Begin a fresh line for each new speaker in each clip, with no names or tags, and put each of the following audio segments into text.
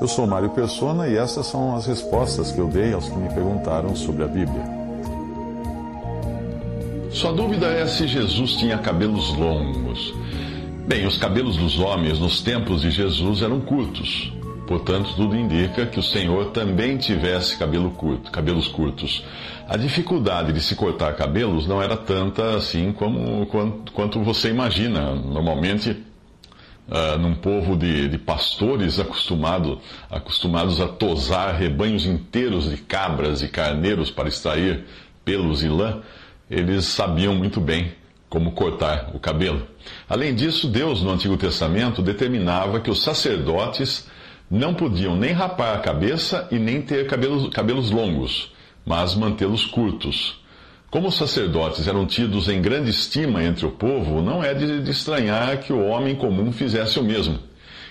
Eu sou Mário Persona e essas são as respostas que eu dei aos que me perguntaram sobre a Bíblia.
Sua dúvida é se Jesus tinha cabelos longos. Bem, os cabelos dos homens nos tempos de Jesus eram curtos. Portanto, tudo indica que o Senhor também tivesse cabelo curto, cabelos curtos. A dificuldade de se cortar cabelos não era tanta assim como quanto, quanto você imagina. Normalmente, uh, num povo de, de pastores acostumado, acostumados a tosar rebanhos inteiros de cabras e carneiros para extrair pelos e lã, eles sabiam muito bem como cortar o cabelo. Além disso, Deus no Antigo Testamento determinava que os sacerdotes não podiam nem rapar a cabeça e nem ter cabelos, cabelos longos, mas mantê-los curtos. Como os sacerdotes eram tidos em grande estima entre o povo, não é de, estranhar que o homem comum fizesse o mesmo.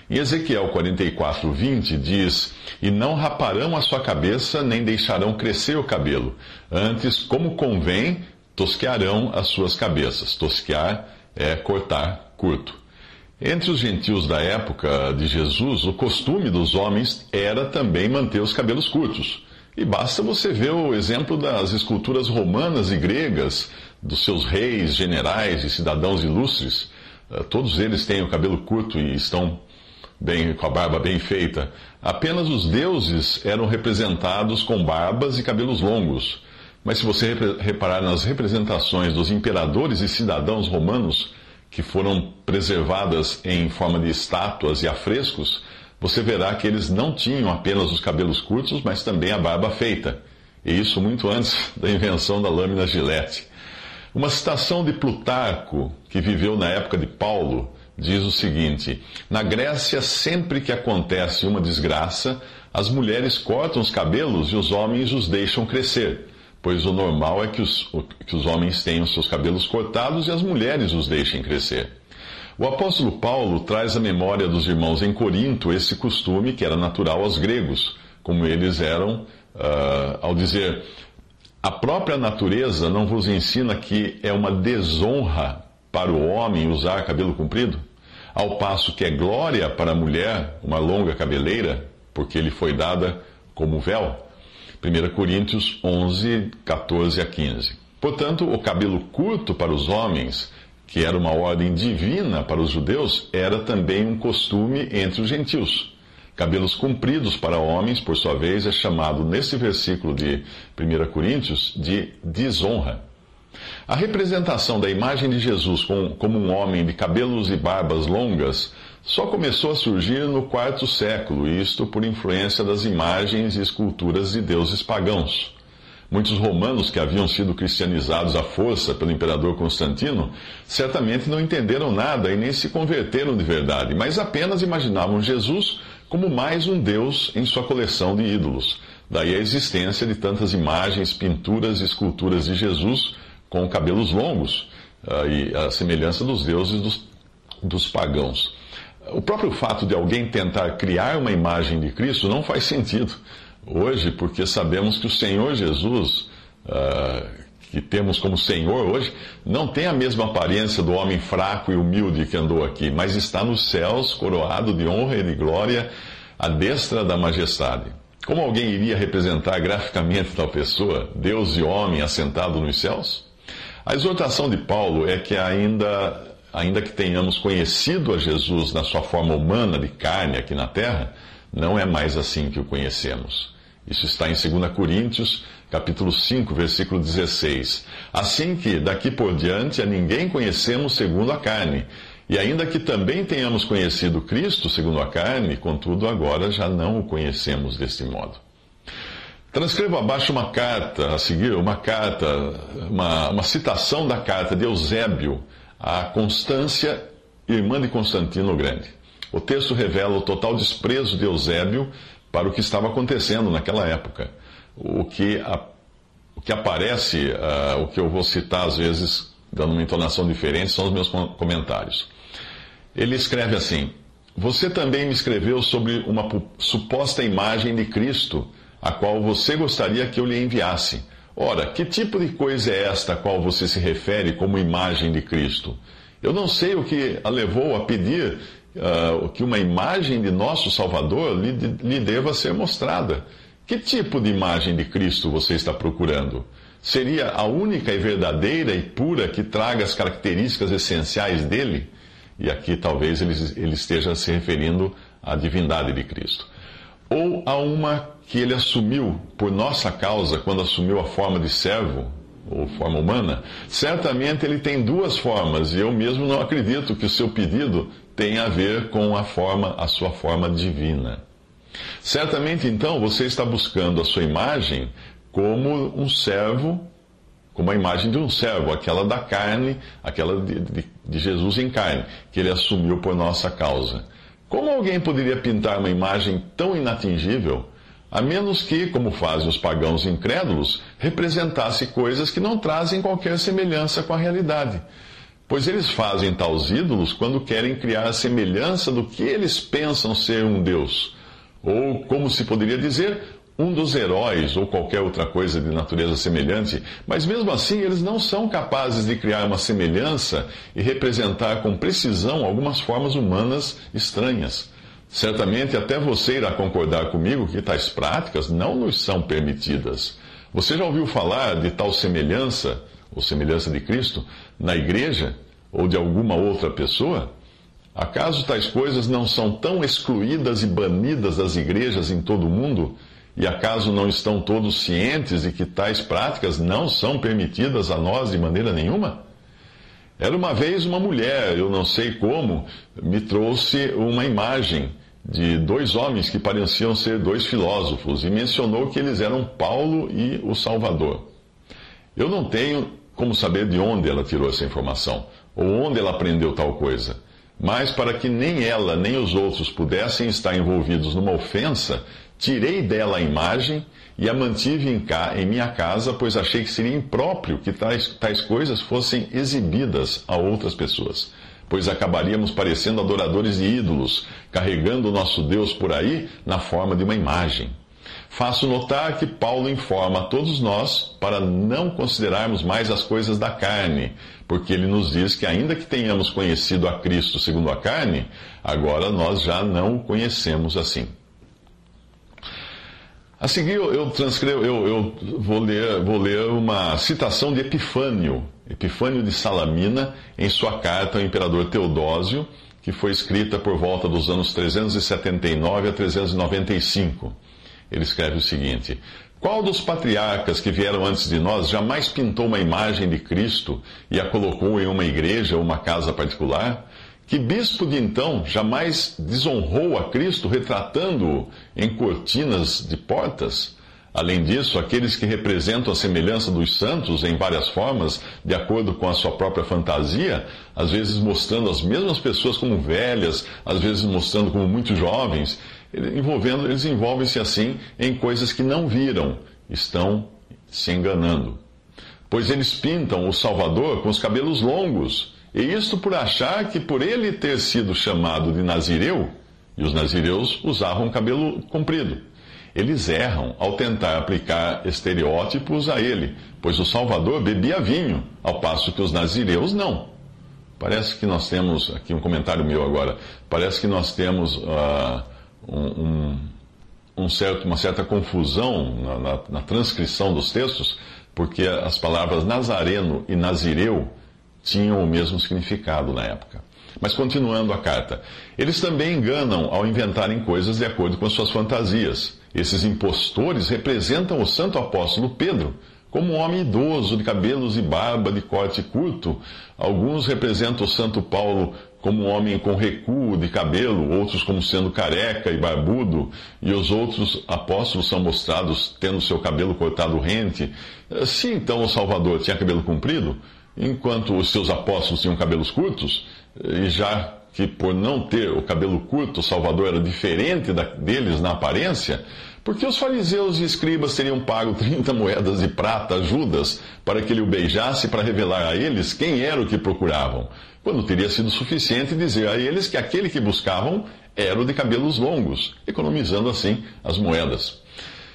Em Ezequiel 44, 20 diz: E não raparão a sua cabeça, nem deixarão crescer o cabelo. Antes, como convém, tosquearão as suas cabeças. Tosquear é cortar curto. Entre os gentios da época de Jesus, o costume dos homens era também manter os cabelos curtos. E basta você ver o exemplo das esculturas romanas e gregas, dos seus reis, generais e cidadãos ilustres. Eh, todos eles têm o cabelo curto e estão bem, com a barba bem feita. Apenas os deuses eram representados com barbas e cabelos longos. Mas se você reparar nas representações dos imperadores e cidadãos romanos, que foram preservadas em forma de estátuas e afrescos, você verá que eles não tinham apenas os cabelos curtos, mas também a barba feita. E isso muito antes da invenção da lâmina gilete. Uma citação de Plutarco, que viveu na época de Paulo, diz o seguinte: Na Grécia, sempre que acontece uma desgraça, as mulheres cortam os cabelos e os homens os deixam crescer pois o normal é que os, que os homens tenham seus cabelos cortados e as mulheres os deixem crescer. O apóstolo Paulo traz à memória dos irmãos em Corinto esse costume que era natural aos gregos, como eles eram, uh, ao dizer: A própria natureza não vos ensina que é uma desonra para o homem usar cabelo comprido? Ao passo que é glória para a mulher uma longa cabeleira, porque lhe foi dada como véu? 1 Coríntios 11, 14 a 15. Portanto, o cabelo curto para os homens, que era uma ordem divina para os judeus, era também um costume entre os gentios. Cabelos compridos para homens, por sua vez, é chamado nesse versículo de 1 Coríntios de desonra. A representação da imagem de Jesus como um homem de cabelos e barbas longas só começou a surgir no quarto século, isto por influência das imagens e esculturas de deuses pagãos. Muitos romanos que haviam sido cristianizados à força pelo imperador Constantino certamente não entenderam nada e nem se converteram de verdade, mas apenas imaginavam Jesus como mais um deus em sua coleção de ídolos. Daí a existência de tantas imagens, pinturas e esculturas de Jesus com cabelos longos, ah, e a semelhança dos deuses dos, dos pagãos. O próprio fato de alguém tentar criar uma imagem de Cristo não faz sentido hoje, porque sabemos que o Senhor Jesus, uh, que temos como Senhor hoje, não tem a mesma aparência do homem fraco e humilde que andou aqui, mas está nos céus, coroado de honra e de glória, à destra da majestade. Como alguém iria representar graficamente tal pessoa, Deus e homem assentado nos céus? A exortação de Paulo é que ainda ainda que tenhamos conhecido a Jesus na sua forma humana de carne aqui na terra, não é mais assim que o conhecemos. Isso está em 2 Coríntios, capítulo 5, versículo 16. Assim que, daqui por diante, a ninguém conhecemos segundo a carne. E ainda que também tenhamos conhecido Cristo segundo a carne, contudo, agora já não o conhecemos deste modo. Transcrevo abaixo uma carta, a seguir, uma carta, uma, uma citação da carta de Eusébio, a Constância, irmã de Constantino Grande. O texto revela o total desprezo de Eusébio para o que estava acontecendo naquela época. O que, a, o que aparece, uh, o que eu vou citar às vezes, dando uma entonação diferente, são os meus comentários. Ele escreve assim: Você também me escreveu sobre uma suposta imagem de Cristo, a qual você gostaria que eu lhe enviasse. Ora, que tipo de coisa é esta a qual você se refere como imagem de Cristo? Eu não sei o que a levou a pedir uh, que uma imagem de nosso Salvador lhe, lhe deva ser mostrada. Que tipo de imagem de Cristo você está procurando? Seria a única e verdadeira e pura que traga as características essenciais dele? E aqui talvez ele, ele esteja se referindo à divindade de Cristo. Ou a uma que ele assumiu por nossa causa quando assumiu a forma de servo, ou forma humana, certamente ele tem duas formas, e eu mesmo não acredito que o seu pedido tenha a ver com a forma, a sua forma divina. Certamente então você está buscando a sua imagem como um servo, como a imagem de um servo, aquela da carne, aquela de, de, de Jesus em carne, que ele assumiu por nossa causa. Como alguém poderia pintar uma imagem tão inatingível? a menos que, como fazem os pagãos incrédulos, representasse coisas que não trazem qualquer semelhança com a realidade. Pois eles fazem tais ídolos quando querem criar a semelhança do que eles pensam ser um Deus. Ou, como se poderia dizer, um dos heróis ou qualquer outra coisa de natureza semelhante, mas mesmo assim eles não são capazes de criar uma semelhança e representar com precisão algumas formas humanas estranhas. Certamente até você irá concordar comigo que tais práticas não nos são permitidas. Você já ouviu falar de tal semelhança, ou semelhança de Cristo, na igreja ou de alguma outra pessoa? Acaso tais coisas não são tão excluídas e banidas das igrejas em todo o mundo? E acaso não estão todos cientes de que tais práticas não são permitidas a nós de maneira nenhuma? Era uma vez uma mulher, eu não sei como, me trouxe uma imagem de dois homens que pareciam ser dois filósofos e mencionou que eles eram Paulo e o Salvador. Eu não tenho como saber de onde ela tirou essa informação ou onde ela aprendeu tal coisa, mas para que nem ela nem os outros pudessem estar envolvidos numa ofensa, tirei dela a imagem e a mantive em, cá, em minha casa, pois achei que seria impróprio que tais, tais coisas fossem exibidas a outras pessoas pois acabaríamos parecendo adoradores de ídolos, carregando o nosso Deus por aí na forma de uma imagem. Faço notar que Paulo informa a todos nós para não considerarmos mais as coisas da carne, porque ele nos diz que, ainda que tenhamos conhecido a Cristo segundo a carne, agora nós já não o conhecemos assim. A seguir, eu, transcrevo, eu, eu vou, ler, vou ler uma citação de Epifânio, Epifânio de Salamina, em sua carta ao imperador Teodósio, que foi escrita por volta dos anos 379 a 395. Ele escreve o seguinte: Qual dos patriarcas que vieram antes de nós jamais pintou uma imagem de Cristo e a colocou em uma igreja ou uma casa particular? Que bispo de então jamais desonrou a Cristo retratando-o em cortinas de portas? Além disso, aqueles que representam a semelhança dos santos em várias formas, de acordo com a sua própria fantasia, às vezes mostrando as mesmas pessoas como velhas, às vezes mostrando como muito jovens, envolvendo, eles envolvem-se assim em coisas que não viram, estão se enganando. Pois eles pintam o Salvador com os cabelos longos e isto por achar que por ele ter sido chamado de Nazireu, e os nazireus usavam cabelo comprido. Eles erram ao tentar aplicar estereótipos a ele, pois o Salvador bebia vinho, ao passo que os nazireus não. Parece que nós temos, aqui um comentário meu agora, parece que nós temos uh, um, um certo, uma certa confusão na, na, na transcrição dos textos, porque as palavras nazareno e nazireu tinham o mesmo significado na época. Mas continuando a carta, eles também enganam ao inventarem coisas de acordo com suas fantasias. Esses impostores representam o santo apóstolo Pedro como um homem idoso, de cabelos e barba de corte curto. Alguns representam o santo Paulo como um homem com recuo de cabelo, outros como sendo careca e barbudo, e os outros apóstolos são mostrados tendo seu cabelo cortado rente. Se então o Salvador tinha cabelo comprido, enquanto os seus apóstolos tinham cabelos curtos, e já que por não ter o cabelo curto, o Salvador era diferente da, deles na aparência, porque os fariseus e escribas teriam pago 30 moedas de prata a Judas para que ele o beijasse para revelar a eles quem era o que procuravam, quando teria sido suficiente dizer a eles que aquele que buscavam era o de cabelos longos, economizando assim as moedas.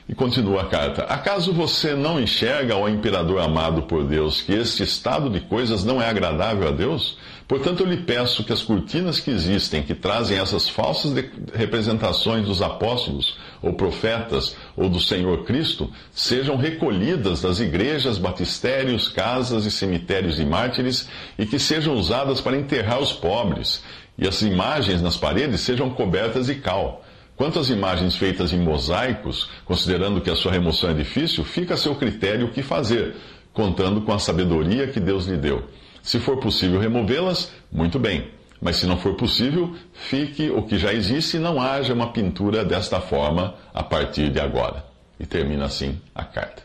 E continua a carta: Acaso você não enxerga, ó imperador amado por Deus, que este estado de coisas não é agradável a Deus? Portanto, eu lhe peço que as cortinas que existem, que trazem essas falsas representações dos apóstolos, ou profetas, ou do Senhor Cristo, sejam recolhidas das igrejas, batistérios, casas e cemitérios de mártires, e que sejam usadas para enterrar os pobres, e as imagens nas paredes sejam cobertas de cal. Quanto às imagens feitas em mosaicos, considerando que a sua remoção é difícil, fica a seu critério o que fazer, contando com a sabedoria que Deus lhe deu. Se for possível removê-las, muito bem. Mas se não for possível, fique o que já existe e não haja uma pintura desta forma a partir de agora. E termina assim a carta.